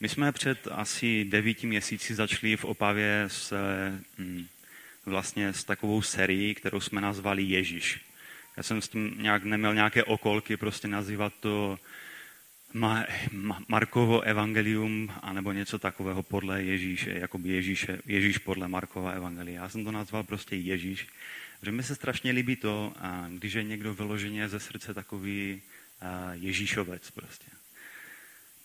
My jsme před asi devíti měsíci začali v Opavě s, mm, vlastně s takovou serií, kterou jsme nazvali Ježíš. Já jsem s tím nějak neměl nějaké okolky, prostě nazývat to Ma, Ma, Markovo evangelium, anebo něco takového podle Ježíše, jako Ježíše, Ježíš podle Markova evangelia. Já jsem to nazval prostě Ježíš, že mi se strašně líbí to, když je někdo vyloženě ze srdce takový Ježíšovec prostě.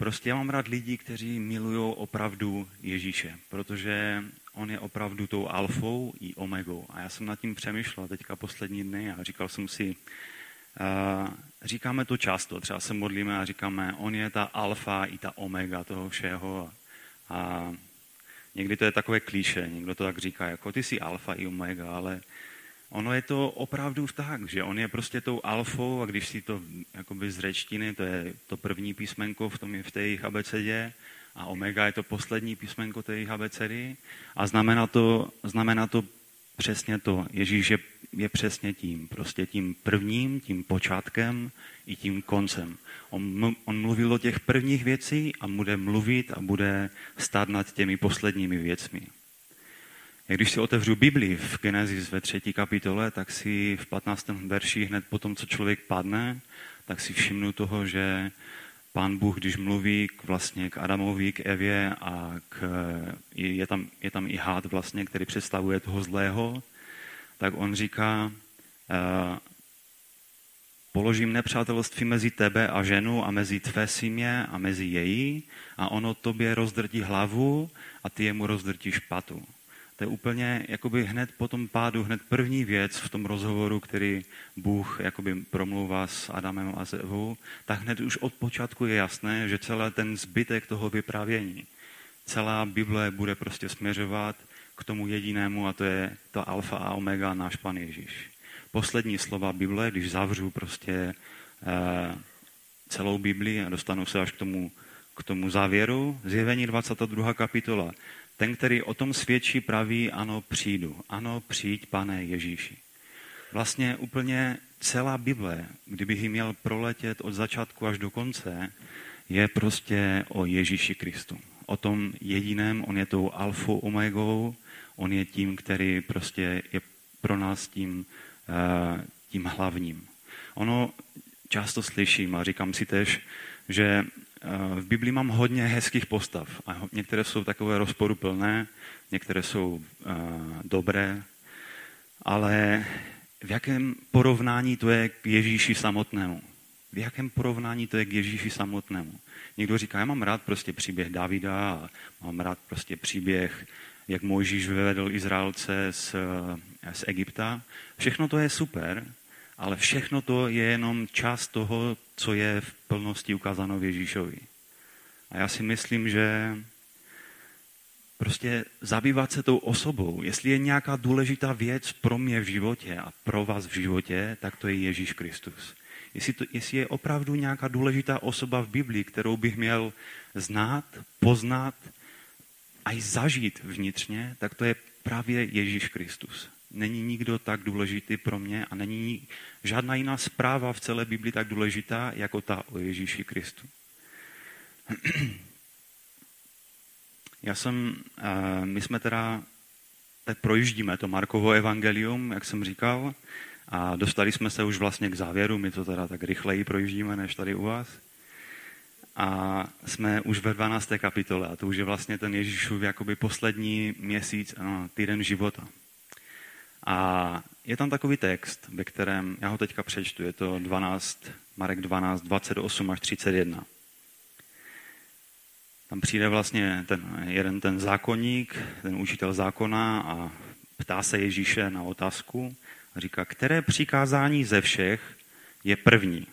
Prostě já mám rád lidi, kteří milují opravdu Ježíše, protože on je opravdu tou alfou i omegou. A já jsem nad tím přemýšlel teďka poslední dny a říkal jsem si, uh, říkáme to často, třeba se modlíme a říkáme, on je ta alfa i ta omega toho všeho. A někdy to je takové klíše, někdo to tak říká, jako ty jsi alfa i omega, ale ono je to opravdu tak, že on je prostě tou alfou a když si to jakoby z řečtiny, to je to první písmenko v, tom, v té jejich abecedě a omega je to poslední písmenko té jejich abecedy a znamená to, znamená to přesně to. Ježíš je, je přesně tím, prostě tím prvním, tím počátkem i tím koncem. On, on mluvil o těch prvních věcí a bude mluvit a bude stát nad těmi posledními věcmi. Když si otevřu Bibli v Genesis ve třetí kapitole, tak si v 15. verši hned po tom, co člověk padne, tak si všimnu toho, že pán Bůh, když mluví k, vlastně k Adamovi, k Evě a k, je, tam, je tam i hád vlastně, který představuje toho zlého, tak on říká, uh, položím nepřátelství mezi tebe a ženu a mezi tvé símě a mezi její a ono tobě rozdrtí hlavu a ty jemu rozdrtíš patu. To je úplně jakoby hned po tom pádu, hned první věc v tom rozhovoru, který Bůh jakoby promluvá s Adamem a s Evou, tak hned už od počátku je jasné, že celý ten zbytek toho vyprávění, celá Bible bude prostě směřovat k tomu jedinému a to je to alfa a omega, náš Pan Ježíš. Poslední slova Bible, když zavřu prostě eh, celou Bibli a dostanu se až k tomu, k tomu závěru, zjevení 22. kapitola, ten, který o tom svědčí, praví, ano, přijdu. Ano, přijď, pane Ježíši. Vlastně úplně celá Bible, kdybych ji měl proletět od začátku až do konce, je prostě o Ježíši Kristu. O tom jediném, on je tou alfou, omegou, on je tím, který prostě je pro nás tím, eh, tím hlavním. Ono často slyším a říkám si tež, že v Biblii mám hodně hezkých postav a některé jsou takové rozporuplné, některé jsou dobré, ale v jakém porovnání to je k Ježíši samotnému? V jakém porovnání to je k Ježíši samotnému? Někdo říká, já mám rád prostě příběh Davida a mám rád prostě příběh, jak Mojžíš vyvedl Izraelce z, z Egypta. Všechno to je super, ale všechno to je jenom část toho, co je v plnosti ukázáno v Ježíšovi. A já si myslím, že prostě zabývat se tou osobou, jestli je nějaká důležitá věc pro mě v životě a pro vás v životě, tak to je Ježíš Kristus. Jestli, to, jestli je opravdu nějaká důležitá osoba v Biblii, kterou bych měl znát, poznat a i zažít vnitřně, tak to je právě Ježíš Kristus není nikdo tak důležitý pro mě a není žádná jiná zpráva v celé Bibli tak důležitá, jako ta o Ježíši Kristu. Já jsem, eh, my jsme teda, tak projíždíme to Markovo evangelium, jak jsem říkal, a dostali jsme se už vlastně k závěru, my to teda tak rychleji projíždíme, než tady u vás. A jsme už ve 12. kapitole a to už je vlastně ten Ježíšův jakoby poslední měsíc, no, týden života. A je tam takový text, ve kterém, já ho teďka přečtu, je to 12, Marek 12, 28 až 31. Tam přijde vlastně ten, jeden ten zákonník, ten učitel zákona a ptá se Ježíše na otázku a říká, které přikázání ze všech je první?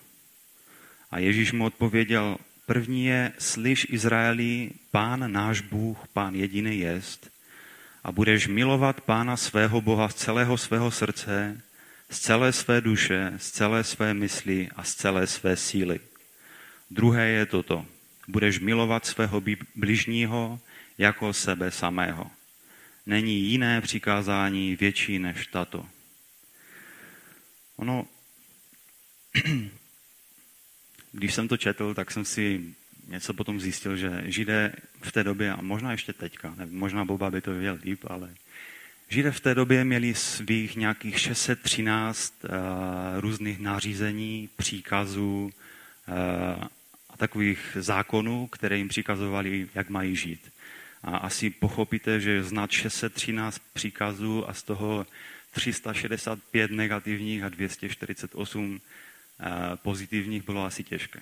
A Ježíš mu odpověděl, první je, slyš Izraeli, pán náš Bůh, pán jediný jest, a budeš milovat Pána svého Boha z celého svého srdce, z celé své duše, z celé své mysli a z celé své síly. Druhé je toto. Budeš milovat svého bližního jako sebe samého. Není jiné přikázání větší než tato. Ono, když jsem to četl, tak jsem si něco potom zjistil, že Židé v té době, a možná ještě teďka, ne, možná Boba by to věděl líp, ale Židé v té době měli svých nějakých 613 uh, různých nařízení, příkazů uh, a takových zákonů, které jim přikazovali, jak mají žít. A asi pochopíte, že znát 613 příkazů a z toho 365 negativních a 248 uh, pozitivních bylo asi těžké.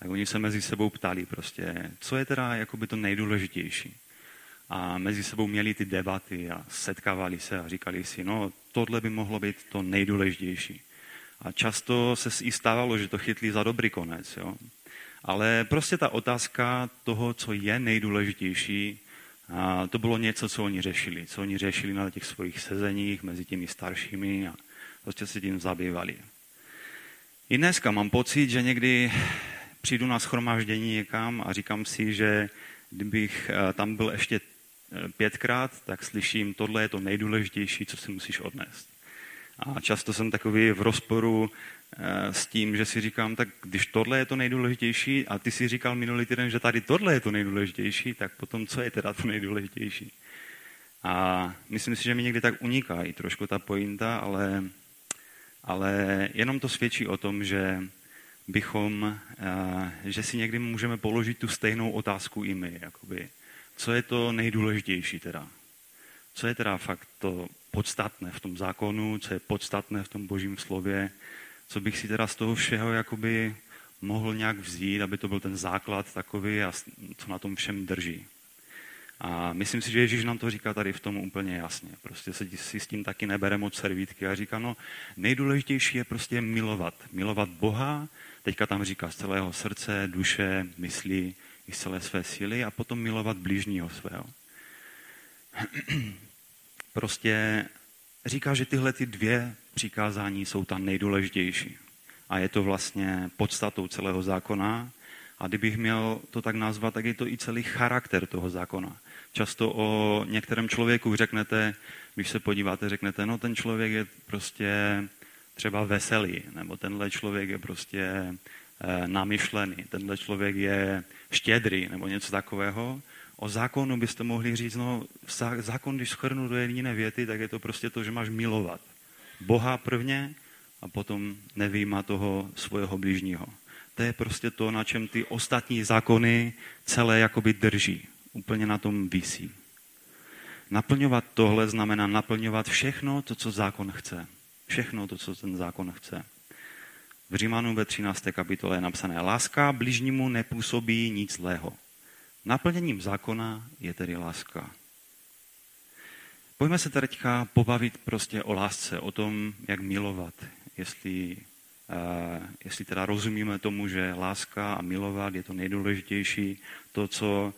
Tak oni se mezi sebou ptali prostě, co je teda jakoby to nejdůležitější a mezi sebou měli ty debaty a setkávali se a říkali si, no tohle by mohlo být to nejdůležitější. A často se i stávalo, že to chytli za dobrý konec. Jo? Ale prostě ta otázka toho, co je nejdůležitější, a to bylo něco, co oni řešili. Co oni řešili na těch svých sezeních mezi těmi staršími a prostě se tím zabývali. I dneska mám pocit, že někdy přijdu na schromáždění někam a říkám si, že kdybych eh, tam byl ještě pětkrát, tak slyším, tohle je to nejdůležitější, co si musíš odnést. A často jsem takový v rozporu eh, s tím, že si říkám, tak když tohle je to nejdůležitější a ty si říkal minulý týden, že tady tohle je to nejdůležitější, tak potom co je teda to nejdůležitější? A myslím si, že mi někdy tak uniká i trošku ta pointa, ale, ale jenom to svědčí o tom, že bychom, eh, že si někdy můžeme položit tu stejnou otázku i my. Jakoby co je to nejdůležitější teda? Co je teda fakt to podstatné v tom zákonu, co je podstatné v tom božím slově, co bych si teda z toho všeho jakoby mohl nějak vzít, aby to byl ten základ takový a co na tom všem drží. A myslím si, že Ježíš nám to říká tady v tom úplně jasně. Prostě se si s tím taky nebere moc servítky a říká, no nejdůležitější je prostě milovat. Milovat Boha, teďka tam říká z celého srdce, duše, myslí, i celé své síly a potom milovat blížního svého. Prostě říká, že tyhle ty dvě přikázání jsou tam nejdůležitější. A je to vlastně podstatou celého zákona. A kdybych měl to tak nazvat, tak je to i celý charakter toho zákona. Často o některém člověku řeknete, když se podíváte, řeknete, no ten člověk je prostě třeba veselý, nebo tenhle člověk je prostě Eh, namyšlený, tenhle člověk je štědrý nebo něco takového. O zákonu byste mohli říct, no zákon, když schrnu do jediné věty, tak je to prostě to, že máš milovat. Boha prvně a potom nevýma toho svého blížního. To je prostě to, na čem ty ostatní zákony celé jakoby drží. Úplně na tom visí. Naplňovat tohle znamená naplňovat všechno to, co zákon chce. Všechno to, co ten zákon chce. V Římanu ve 13. kapitole je napsané, láska bližnímu nepůsobí nic zlého. Naplněním zákona je tedy láska. Pojďme se teďka pobavit prostě o lásce, o tom, jak milovat. Jestli, uh, jestli teda rozumíme tomu, že láska a milovat je to nejdůležitější, to, co,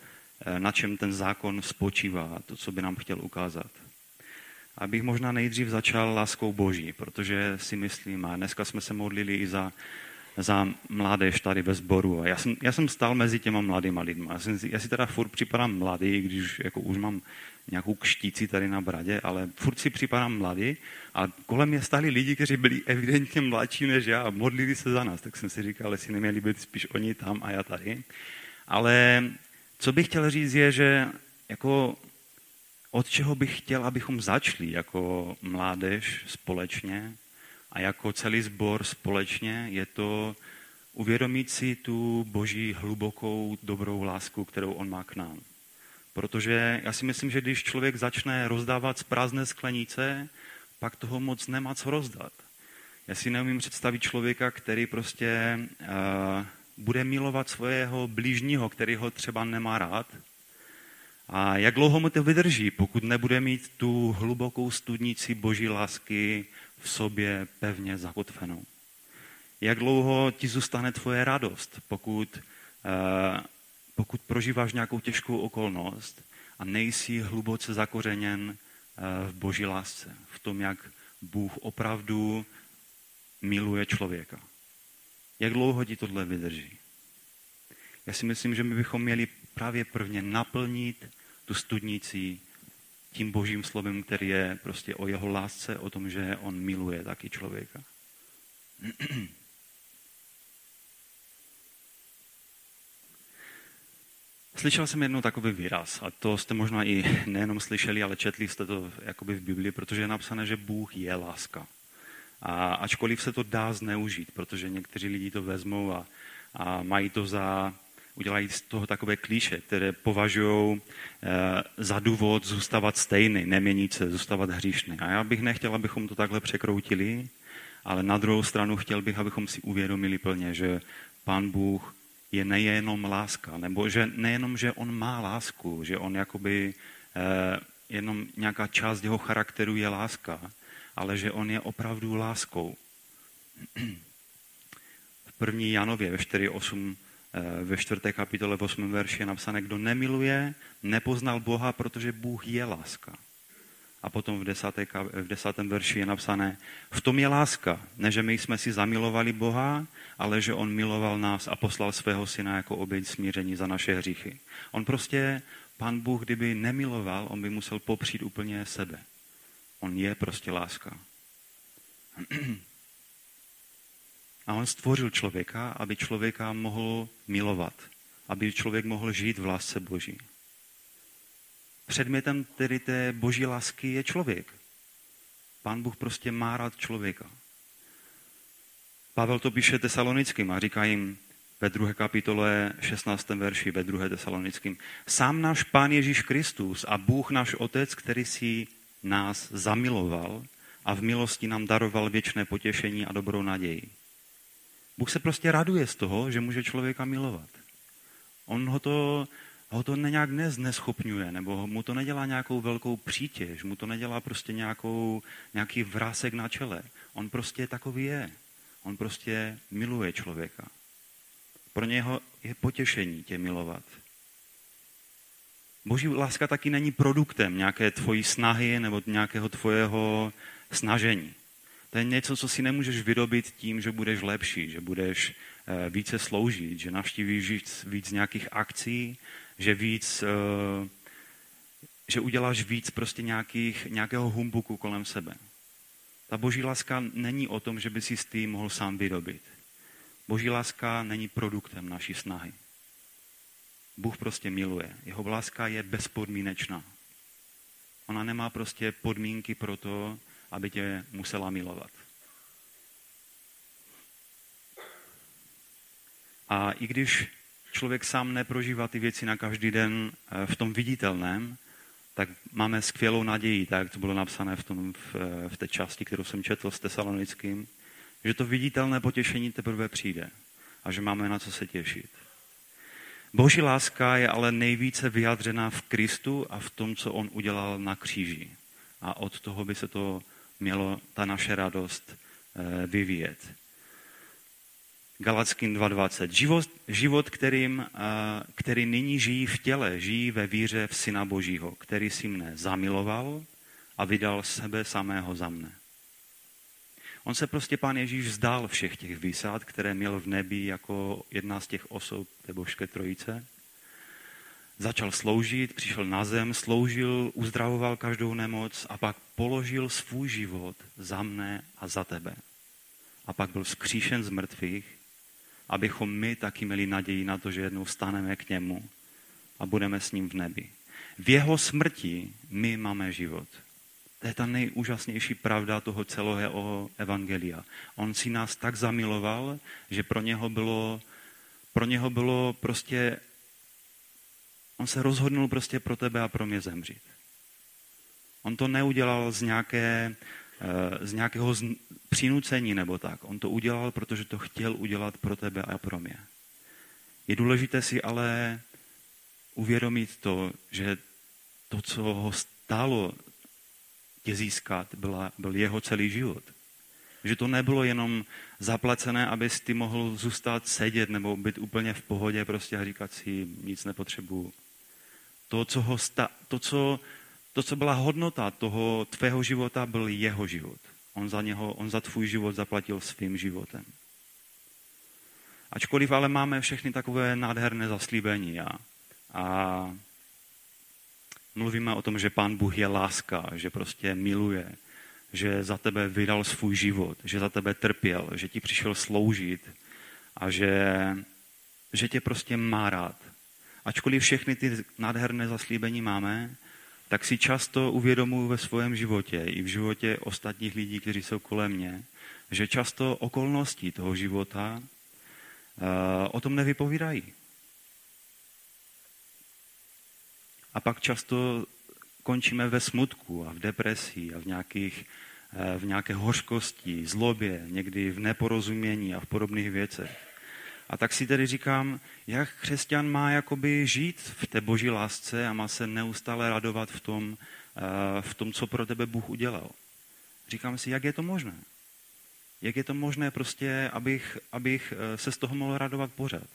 uh, na čem ten zákon spočívá, to, co by nám chtěl ukázat abych možná nejdřív začal láskou Boží, protože si myslím, a dneska jsme se modlili i za, za mládež tady ve sboru. A já jsem, já jsem stál mezi těma mladýma lidma. Já, jsem, já si teda furt připadám mladý, když jako už mám nějakou kštíci tady na bradě, ale furt si připadám mladý a kolem mě stáli lidi, kteří byli evidentně mladší než já a modlili se za nás. Tak jsem si říkal, jestli neměli být spíš oni tam a já tady. Ale co bych chtěl říct je, že jako od čeho bych chtěl, abychom začali jako mládež společně a jako celý sbor společně, je to uvědomit si tu boží hlubokou dobrou lásku, kterou on má k nám. Protože já si myslím, že když člověk začne rozdávat z prázdné sklenice, pak toho moc nemá co rozdat. Já si neumím představit člověka, který prostě uh, bude milovat svého blížního, který ho třeba nemá rád, a jak dlouho mu to vydrží, pokud nebude mít tu hlubokou studnici boží lásky v sobě pevně zakotvenou? Jak dlouho ti zůstane tvoje radost, pokud, eh, pokud prožíváš nějakou těžkou okolnost a nejsi hluboce zakořeněn eh, v boží lásce, v tom, jak Bůh opravdu miluje člověka. Jak dlouho ti tohle vydrží? Já si myslím, že my bychom měli právě prvně naplnit tu studnici tím božím slovem, který je prostě o jeho lásce, o tom, že on miluje taky člověka. Slyšel jsem jednou takový výraz, a to jste možná i nejenom slyšeli, ale četli jste to jakoby v Biblii, protože je napsané, že Bůh je láska. A ačkoliv se to dá zneužít, protože někteří lidi to vezmou a, a mají to za, udělají z toho takové klíše, které považují e, za důvod zůstávat stejný, neměnit se, zůstávat hříšný. A já bych nechtěl, abychom to takhle překroutili, ale na druhou stranu chtěl bych, abychom si uvědomili plně, že Pán Bůh je nejenom láska, nebo že nejenom, že on má lásku, že on jakoby eh, jenom nějaká část jeho charakteru je láska, ale že on je opravdu láskou. V první Janově ve 4.8 eh, ve čtvrté kapitole v 8. verši je napsané, kdo nemiluje, nepoznal Boha, protože Bůh je láska. A potom v, desáté, v desátém verši je napsané, v tom je láska, ne že my jsme si zamilovali Boha, ale že on miloval nás a poslal svého syna jako oběť smíření za naše hříchy. On prostě, pan Bůh, kdyby nemiloval, on by musel popřít úplně sebe. On je prostě láska. A on stvořil člověka, aby člověka mohl milovat, aby člověk mohl žít v lásce Boží předmětem tedy té boží lásky je člověk. Pán Bůh prostě má rád člověka. Pavel to píše tesalonickým a říká jim ve druhé kapitole 16. verši, ve druhé tesalonickým. Sám náš Pán Ježíš Kristus a Bůh náš Otec, který si nás zamiloval a v milosti nám daroval věčné potěšení a dobrou naději. Bůh se prostě raduje z toho, že může člověka milovat. On ho to ho to nějak neschopňuje, nebo mu to nedělá nějakou velkou přítěž, mu to nedělá prostě nějakou, nějaký vrásek na čele. On prostě takový je. On prostě miluje člověka. Pro něho je potěšení tě milovat. Boží láska taky není produktem nějaké tvojí snahy nebo nějakého tvojeho snažení. To je něco, co si nemůžeš vyrobit tím, že budeš lepší, že budeš eh, více sloužit, že navštívíš víc, víc nějakých akcí, že víc, eh, že uděláš víc prostě nějakých, nějakého humbuku kolem sebe. Ta boží láska není o tom, že by si s tím mohl sám vyrobit. Boží láska není produktem naší snahy. Bůh prostě miluje. Jeho láska je bezpodmínečná. Ona nemá prostě podmínky pro to, aby tě musela milovat. A i když člověk sám neprožívá ty věci na každý den eh, v tom viditelném, tak máme skvělou naději, tak jak to bylo napsané v, tom, v, eh, v té části, kterou jsem četl s tesalonickým, že to viditelné potěšení teprve přijde a že máme na co se těšit. Boží láska je ale nejvíce vyjádřená v Kristu a v tom, co on udělal na kříži. A od toho by se to mělo ta naše radost eh, vyvíjet. Galackým 2.20. Život, život kterým, který nyní žijí v těle, žijí ve víře v Syna Božího, který si mne zamiloval a vydal sebe samého za mne. On se prostě pán Ježíš vzdál všech těch výsad, které měl v nebi jako jedna z těch osob té božské trojice. Začal sloužit, přišel na zem, sloužil, uzdravoval každou nemoc a pak položil svůj život za mne a za tebe. A pak byl skříšen z mrtvých abychom my taky měli naději na to, že jednou staneme k němu a budeme s ním v nebi. V jeho smrti my máme život. To je ta nejúžasnější pravda toho celého evangelia. On si nás tak zamiloval, že pro něho bylo, pro něho bylo prostě, on se rozhodnul prostě pro tebe a pro mě zemřít. On to neudělal z nějaké Eh, z nějakého přinucení nebo tak. On to udělal, protože to chtěl udělat pro tebe a pro mě. Je důležité si ale uvědomit to, že to, co ho stálo tě získat, byla, byl jeho celý život. Že to nebylo jenom zaplacené, abys ty mohl zůstat sedět nebo být úplně v pohodě prostě a říkat si, nic nepotřebuju. To, co, ho sta, to, co to, co byla hodnota toho tvého života, byl jeho život. On za, něho, on za tvůj život zaplatil svým životem. Ačkoliv ale máme všechny takové nádherné zaslíbení a, a mluvíme o tom, že Pán Bůh je láska, že prostě miluje, že za tebe vydal svůj život, že za tebe trpěl, že ti přišel sloužit a že, že tě prostě má rád. Ačkoliv všechny ty nádherné zaslíbení máme, tak si často uvědomuji ve svém životě i v životě ostatních lidí, kteří jsou kolem mě, že často okolnosti toho života uh, o tom nevypovídají. A pak často končíme ve smutku a v depresii a v, nějakých, uh, v nějaké hořkosti, zlobě, někdy v neporozumění a v podobných věcech. A tak si tedy říkám, jak křesťan má jakoby žít v té boží lásce a má se neustále radovat v tom, uh, v tom co pro tebe Bůh udělal. Říkám si, jak je to možné? jak je to možné prostě, abych, abych eh, se z toho mohl radovat pořád.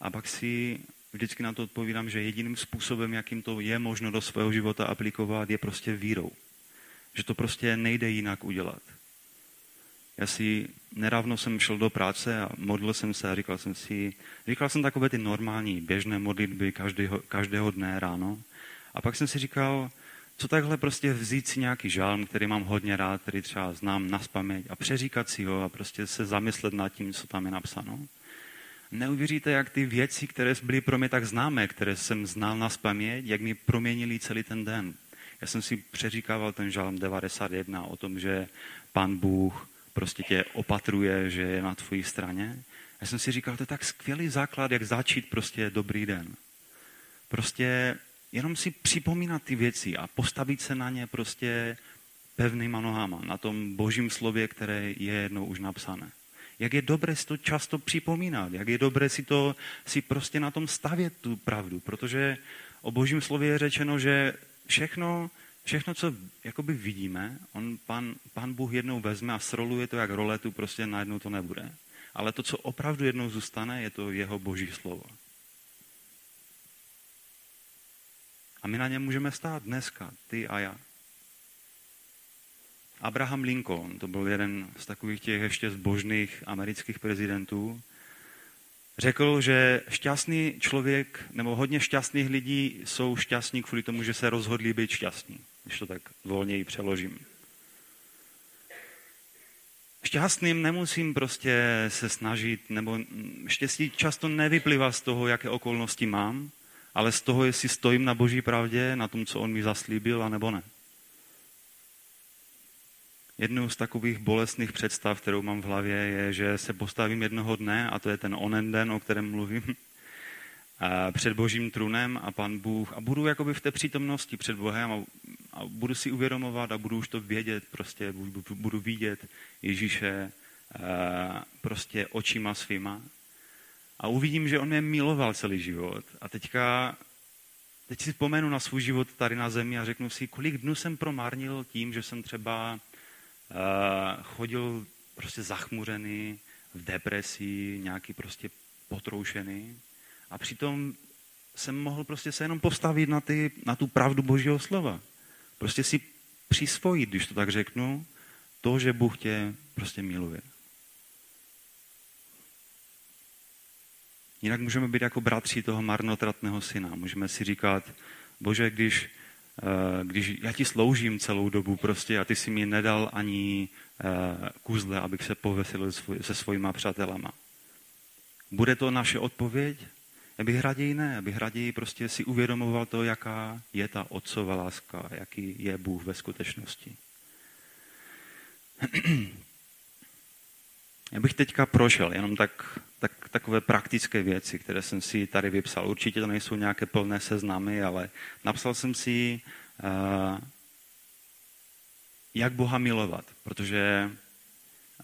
A pak si vždycky na to odpovídám, že jediným způsobem, jakým to je možno do svého života aplikovat, je prostě vírou. Že to prostě nejde jinak udělat. Já si nedávno jsem šel do práce a modlil jsem se a říkal jsem si, říkal jsem takové ty normální, běžné modlitby každého, každého dne ráno. A pak jsem si říkal, co takhle prostě vzít si nějaký žálm, který mám hodně rád, který třeba znám na spaměť a přeříkat si ho a prostě se zamyslet nad tím, co tam je napsáno. Neuvěříte, jak ty věci, které byly pro mě tak známé, které jsem znal na spaměť, jak mi proměnili celý ten den. Já jsem si přeříkával ten žálm 91 o tom, že pan Bůh prostě tě opatruje, že je na tvojí straně. Já jsem si říkal, to je tak skvělý základ, jak začít prostě dobrý den. Prostě jenom si připomínat ty věci a postavit se na ně prostě pevnýma nohama, na tom božím slově, které je jednou už napsané. Jak je dobré si to často připomínat, jak je dobré si to si prostě na tom stavět tu pravdu, protože o božím slově je řečeno, že všechno, všechno co jakoby vidíme, on, pan, pan Bůh jednou vezme a sroluje to jak roletu, prostě najednou to nebude. Ale to, co opravdu jednou zůstane, je to jeho boží slovo. A my na něm můžeme stát dneska, ty a já. Abraham Lincoln, to byl jeden z takových těch ještě zbožných amerických prezidentů, řekl, že šťastný člověk, nebo hodně šťastných lidí jsou šťastní kvůli tomu, že se rozhodli být šťastní, když to tak volněji přeložím. Šťastným nemusím prostě se snažit, nebo štěstí často nevyplývá z toho, jaké okolnosti mám, ale z toho, jestli stojím na boží pravdě, na tom, co on mi zaslíbil, anebo ne. Jednou z takových bolestných představ, kterou mám v hlavě, je, že se postavím jednoho dne, a to je ten onen den, o kterém mluvím, před božím trůnem a pan Bůh a budu jakoby v té přítomnosti před Bohem a, a budu si uvědomovat a budu už to vědět, prostě budu, vidět Ježíše prostě očima svýma a uvidím, že on mě miloval celý život. A teďka, teď si vzpomenu na svůj život tady na zemi a řeknu si, kolik dnů jsem promárnil tím, že jsem třeba uh, chodil prostě zachmuřený, v depresi, nějaký prostě potroušený. A přitom jsem mohl prostě se jenom postavit na, ty, na tu pravdu Božího slova. Prostě si přisvojit, když to tak řeknu, to, že Bůh tě prostě miluje. Jinak můžeme být jako bratři toho marnotratného syna. Můžeme si říkat, bože, když, eh, když já ti sloužím celou dobu prostě a ty si mi nedal ani eh, kuzle, abych se povesil se svojima přátelama. Bude to naše odpověď? Já bych raději ne, já bych raději prostě si uvědomoval to, jaká je ta otcová láska, jaký je Bůh ve skutečnosti. Já bych teďka prošel jenom tak tak, takové praktické věci, které jsem si tady vypsal. Určitě to nejsou nějaké plné seznamy, ale napsal jsem si, uh, jak Boha milovat, protože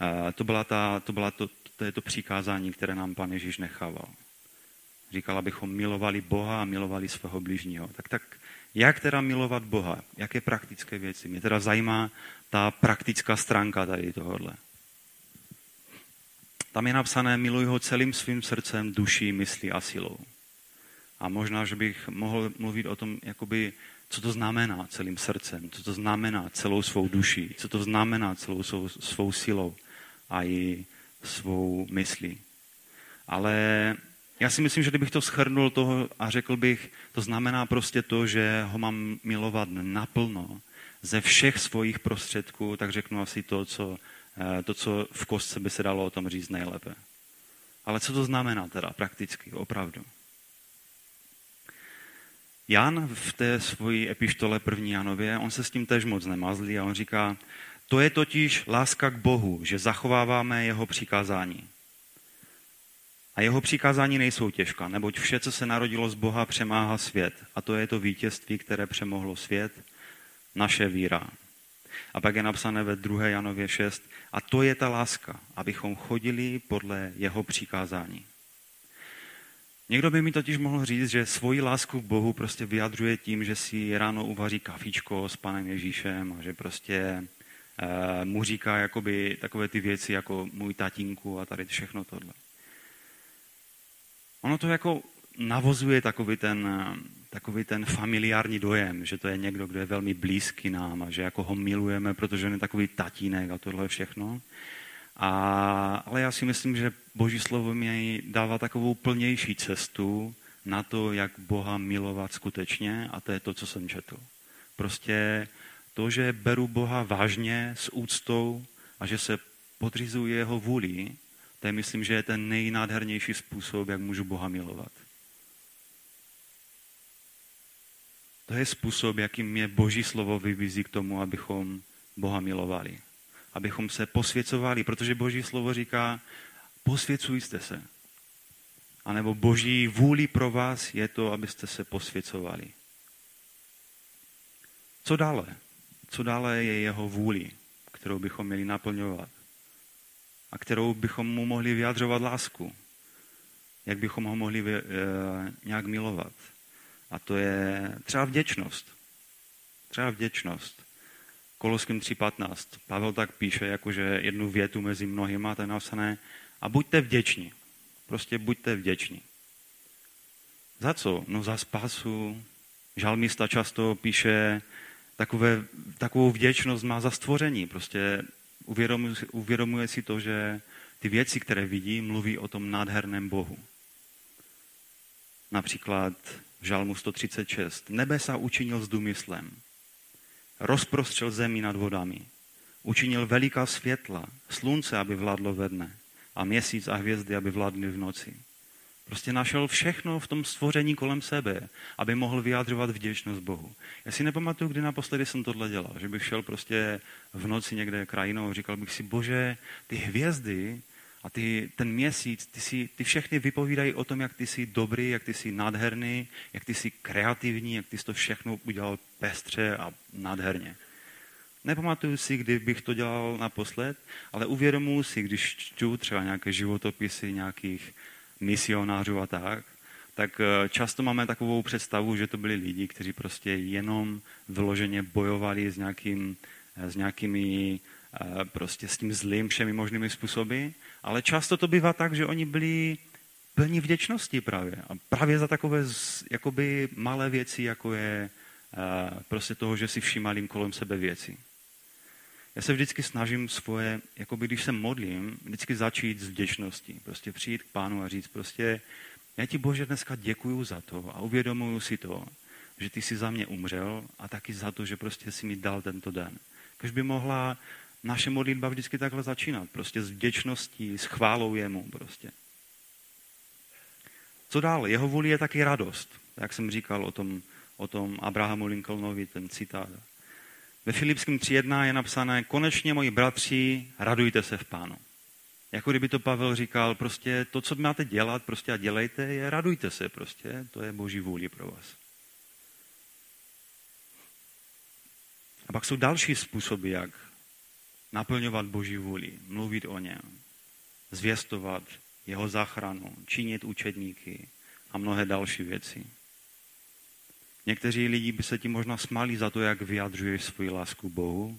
uh, to, byla ta, to, byla to, to je to přikázání, které nám Pan Ježíš nechával. Říkal, abychom milovali Boha a milovali svého bližního. Tak, tak jak teda milovat Boha? Jaké praktické věci? Mě teda zajímá ta praktická stránka tady tohohle. Tam je napsané, miluj ho celým svým srdcem, duší, myslí a silou. A možná, že bych mohl mluvit o tom, jakoby, co to znamená celým srdcem, co to znamená celou svou duší, co to znamená celou svou, svou silou a i svou myslí. Ale já si myslím, že kdybych to schrnul toho a řekl bych, to znamená prostě to, že ho mám milovat naplno, ze všech svých prostředků, tak řeknu asi to, co Eh, to, co v kostce by se dalo o tom říct nejlépe. Ale co to znamená teda prakticky, opravdu? Jan v té svojí epištole první Janově, on se s tím tež moc nemazlí a on říká, to je totiž láska k Bohu, že zachováváme jeho přikázání. A jeho přikázání nejsou těžká, neboť vše, co se narodilo z Boha, přemáhá svět. A to je to vítězství, které přemohlo svět, naše víra. A pak je napsané ve 2. Janově 6. A to je ta láska, abychom chodili podle jeho přikázání. Někdo by mi totiž mohl říct, že svoji lásku k Bohu prostě vyjadřuje tím, že si ráno uvaří kafičko s panem Ježíšem a že prostě uh, mu říká jakoby takové ty věci jako můj tatínku a tady všechno tohle. Ono to jako navozuje takový ten, takový ten familiární dojem, že to je někdo, kdo je velmi blízký nám a že jako ho milujeme, protože on je takový tatínek a tohle všechno. A, ale já si myslím, že Boží slovo mi dává takovou plnější cestu na to, jak Boha milovat skutečně a to je to, co jsem četl. Prostě to, že beru Boha vážně, s úctou a že se podřizuji jeho vůli, to je, myslím, že je ten nejnádhernější způsob, jak můžu Boha milovat. To je způsob, jakým mě Boží slovo vybízí k tomu, abychom Boha milovali. Abychom se posvěcovali, protože Boží slovo říká, posvěcujte se. A nebo Boží vůli pro vás je to, abyste se posvěcovali. Co dále? Co dále je jeho vůli, kterou bychom měli naplňovat? A kterou bychom mu mohli vyjadřovat lásku? Jak bychom ho mohli vy, e, nějak milovat? A to je třeba vděčnost. Třeba vděčnost. Koloským 3.15. Pavel tak píše, jakože jednu větu mezi mnohými, to je napsané, a buďte vděční. Prostě buďte vděční. Za co? No za spásu. Žalmista často píše, takové, takovou vděčnost má za stvoření. Prostě uvědomuje, uvědomuje si to, že ty věci, které vidí, mluví o tom nádherném Bohu. Například v Žalmu 136. Nebesa učinil s důmyslem. Rozprostřel zemi nad vodami. Učinil veliká světla, slunce, aby vládlo ve dne a měsíc a hvězdy, aby vládly v noci. Prostě našel všechno v tom stvoření kolem sebe, aby mohl vyjádřovat vděčnost Bohu. Já si nepamatuju, kdy naposledy jsem tohle dělal, že bych šel prostě v noci někde krajinou a říkal bych si, bože, ty hvězdy a ty, ten měsíc, ty, si, ty všechny vypovídají o tom, jak ty jsi dobrý, jak ty jsi nádherný, jak ty jsi kreativní, jak ty jsi to všechno udělal pestře a nádherně. Nepamatuju si, kdy bych to dělal naposled, ale uvědomuji si, když čtu třeba nějaké životopisy nějakých misionářů a tak, tak eh, často máme takovou představu, že to byli lidi, kteří prostě jenom vyloženě bojovali s, nějakým, eh, s nějakými eh, prostě s tím zlým všemi možnými způsoby, ale často to bývá tak, že oni byli plní vděčnosti právě. A právě za takové jakoby malé věci, jako je prostě toho, že si všímali kolem sebe věci. Já se vždycky snažím svoje, jako by když se modlím, vždycky začít s vděčností. Prostě přijít k pánu a říct prostě, já ti Bože dneska děkuju za to a uvědomuju si to, že ty jsi za mě umřel a taky za to, že prostě si mi dal tento den. Když by mohla naše modlitba vždycky takhle začínat, prostě s vděčností, s chválou jemu prostě. Co dál? Jeho vůli je taky radost. Jak jsem říkal o tom, o tom Abrahamu Lincolnovi, ten citát. Ve Filipském 3.1 je napsané, konečně moji bratři, radujte se v pánu. Jako kdyby to Pavel říkal, prostě to, co máte dělat, prostě a dělejte, je radujte se prostě, to je boží vůli pro vás. A pak jsou další způsoby, jak naplňovat boží vůli, mluvit o něm, zvěstovat jeho záchranu, činit učedníky a mnohé další věci. Někteří lidi by se ti možná smáli za to, jak vyjadřuješ svoji lásku Bohu.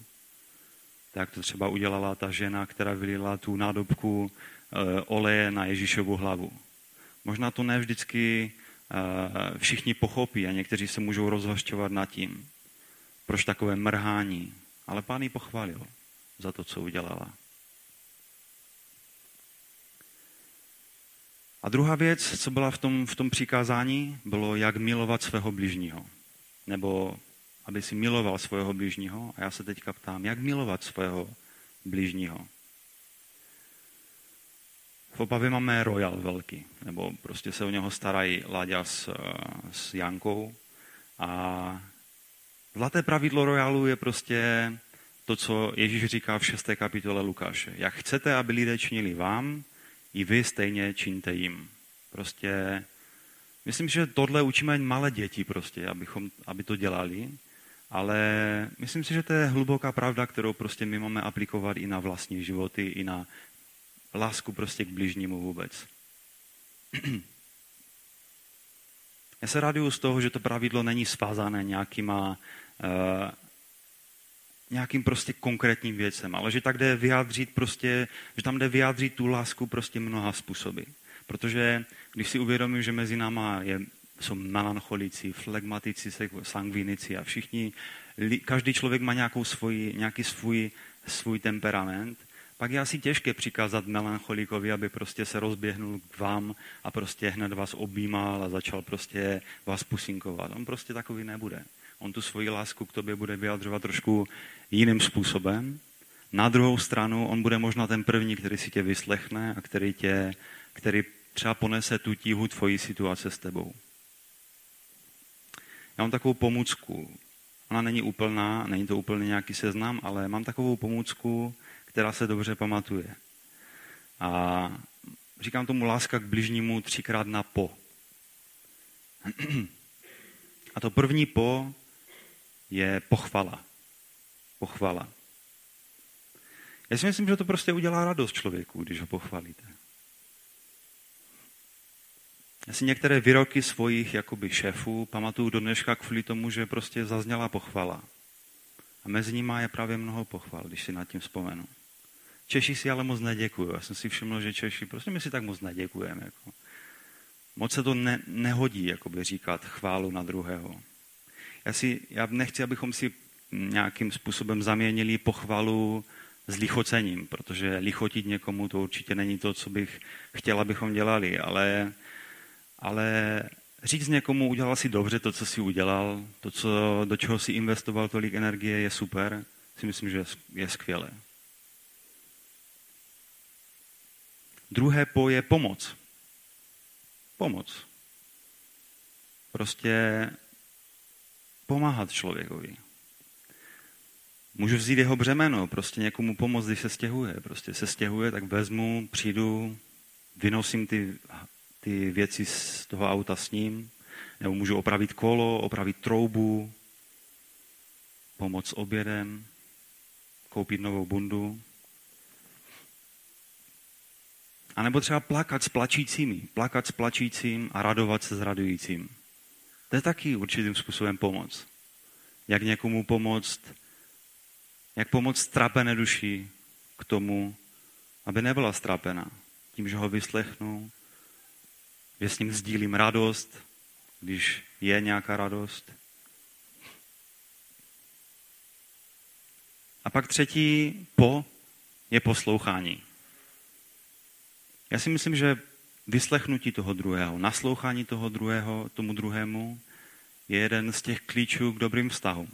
Tak to třeba udělala ta žena, která vylila tu nádobku eh, oleje na Ježíšovu hlavu. Možná to ne vždycky eh, všichni pochopí a někteří se můžou rozhošťovat nad tím, proč takové mrhání. Ale pán ji pochválil za to, co udělala. A druhá věc, co byla v tom, v tom přikázání, bylo, jak milovat svého bližního. Nebo aby si miloval svého bližního. A já se teďka ptám, jak milovat svého bližního. V Opavě máme Royal velký, nebo prostě se o něho starají Láďa s, s Jankou. A zlaté pravidlo royálu je prostě to, co Ježíš říká v 6. kapitole Lukáše. Jak chcete, aby lidé činili vám, i vy stejně čiňte jim. Prostě myslím, že tohle učíme malé děti prostě, abychom, aby to dělali, ale myslím si, že to je hluboká pravda, kterou prostě my máme aplikovat i na vlastní životy, i na lásku prostě k bližnímu vůbec. Já se raduju z toho, že to pravidlo není svázané nějakýma, uh, nějakým prostě konkrétním věcem, ale že tak jde vyjádřit prostě, že tam jde vyjádřit tu lásku prostě mnoha způsoby. Protože když si uvědomím, že mezi náma je, jsou melancholici, flegmatici, sangvinici a všichni, každý člověk má nějakou svoji, nějaký svůj, svůj temperament, pak je asi těžké přikázat melancholikovi, aby prostě se rozběhnul k vám a prostě hned vás objímal a začal prostě vás pusinkovat. On prostě takový nebude. On tu svoji lásku k tobě bude vyjadřovat trošku jiným způsobem. Na druhou stranu, on bude možná ten první, který si tě vyslechne a který, tě, který třeba ponese tu tíhu tvojí situace s tebou. Já mám takovou pomůcku. Ona není úplná, není to úplně nějaký seznam, ale mám takovou pomůcku, která se dobře pamatuje. A říkám tomu láska k bližnímu třikrát na po. A to první po je pochvala. Pochvala. Já si myslím, že to prostě udělá radost člověku, když ho pochválíte. Já si některé výroky svojich jakoby šéfů pamatuju do dneška kvůli tomu, že prostě zazněla pochvala. A mezi nimi je právě mnoho pochval, když si nad tím vzpomenu. Češi si ale moc neděkují. Já jsem si všiml, že Češi, prostě my si tak moc neděkujeme. Jako. Moc se to ne, nehodí, jakoby říkat chválu na druhého. Já, si, já nechci, abychom si nějakým způsobem zaměnili pochvalu s lichocením, protože lichotit někomu to určitě není to, co bych chtěl, abychom dělali, ale, ale říct někomu, udělal si dobře to, co si udělal, to, co, do čeho si investoval tolik energie, je super, si myslím, že je skvělé. Druhé po je pomoc. Pomoc. Prostě pomáhat člověkovi. Můžu vzít jeho břemeno, prostě někomu pomoct, když se stěhuje. Prostě se stěhuje, tak vezmu, přijdu, vynosím ty, ty věci z toho auta s ním, nebo můžu opravit kolo, opravit troubu, pomoct obědem, koupit novou bundu. A nebo třeba plakat s plačícími, plakat s plačícím a radovat se s radujícím. To je taky určitým způsobem pomoc. Jak někomu pomoct, jak pomoct strápené duši k tomu, aby nebyla strápena. Tím, že ho vyslechnu, že s ním sdílím radost, když je nějaká radost. A pak třetí po je poslouchání. Já si myslím, že vyslechnutí toho druhého, naslouchání toho druhého, tomu druhému je jeden z těch klíčů k dobrým vztahům.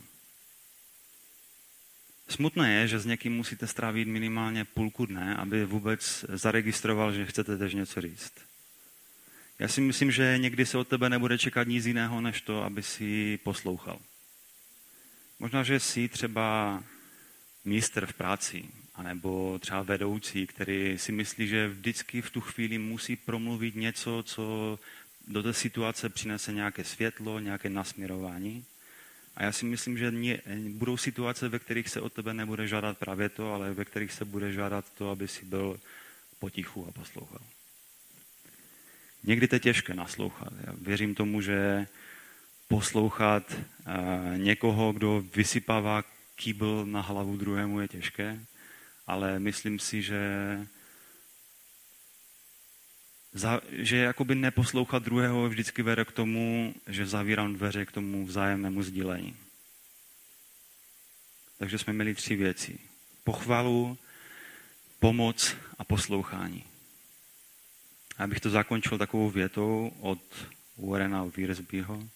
Smutné je, že s někým musíte strávit minimálně půlku dne, aby vůbec zaregistroval, že chcete tež něco říct. Já si myslím, že někdy se od tebe nebude čekat nic jiného, než to, aby si poslouchal. Možná, že jsi třeba místr v práci, anebo třeba vedoucí, který si myslí, že vždycky v tu chvíli musí promluvit něco, co do té situace přinese nějaké světlo, nějaké nasměrování. A já si myslím, že budou situace, ve kterých se od tebe nebude žádat právě to, ale ve kterých se bude žádat to, aby si byl potichu a poslouchal. Někdy to je těžké naslouchat. Já věřím tomu, že poslouchat někoho, kdo vysypává kýbl na hlavu druhému je těžké, ale myslím si, že za, že jakoby neposlouchat druhého vždycky vede k tomu, že zavírám dveře k tomu vzájemnému sdílení. Takže jsme měli tři věci. Pochvalu, pomoc a poslouchání. A abych to zakončil takovou větou od Warrena Wiersbyho.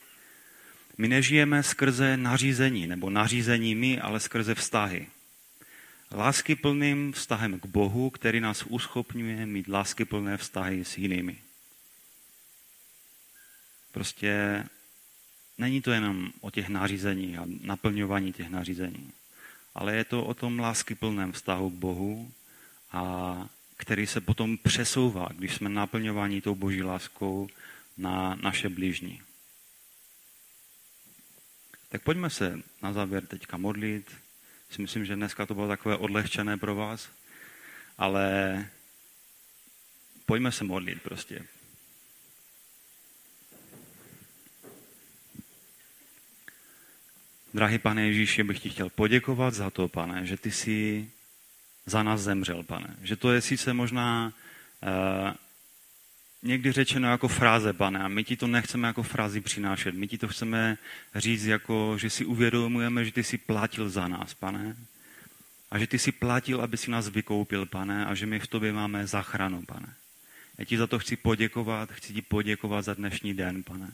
My nežijeme skrze nařízení nebo nařízeními, ale skrze vztahy. Láskyplným vztahem k Bohu, který nás uschopňuje mít láskyplné vztahy s jinými. Prostě není to jenom o těch nařízení a naplňování těch nařízení, ale je to o tom láskyplném vztahu k Bohu, a který se potom přesouvá, když jsme naplňováni tou boží láskou na naše blížní. Tak pojďme se na závěr teďka modlit. Si myslím, že dneska to bylo takové odlehčené pro vás, ale pojďme se modlit prostě. Drahý pane Ježíši, bych ti chtěl poděkovat za to, pane, že ty jsi za nás zemřel, pane. Že to je sice možná uh, někdy řečeno jako fráze, pane, a my ti to nechceme jako frázi přinášet. My ti to chceme říct jako, že si uvědomujeme, že ty jsi platil za nás, pane. A že ty jsi platil, aby si nás vykoupil, pane, a že my v tobě máme zachranu, pane. Já ti za to chci poděkovat, chci ti poděkovat za dnešní den, pane.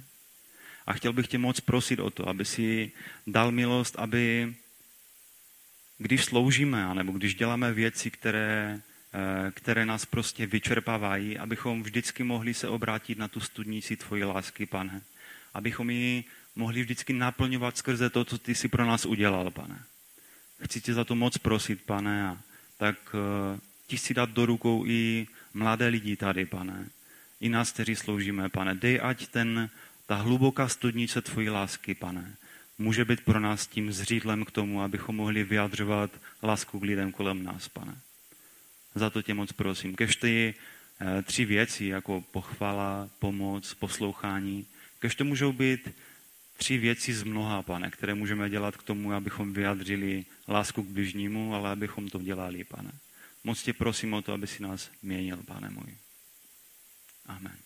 A chtěl bych tě moc prosit o to, aby si dal milost, aby když sloužíme, nebo když děláme věci, které, které nás prostě vyčerpávají, abychom vždycky mohli se obrátit na tu studnici tvojí lásky, pane. Abychom ji mohli vždycky naplňovat skrze to, co ty jsi pro nás udělal, pane. Chci tě za to moc prosit, pane, a tak uh, ti si dát do rukou i mladé lidi tady, pane. I nás, kteří sloužíme, pane. Dej, ať ten, ta hluboká studnice tvojí lásky, pane, může být pro nás tím zřídlem k tomu, abychom mohli vyjadřovat lásku k lidem kolem nás, pane. Za to tě moc prosím. Kež ty eh, tři věci, jako pochvala, pomoc, poslouchání, kež to můžou být tři věci z mnoha, pane, které můžeme dělat k tomu, abychom vyjadřili lásku k bližnímu, ale abychom to dělali, pane. Moc tě prosím o to, aby si nás měnil, pane můj. Amen.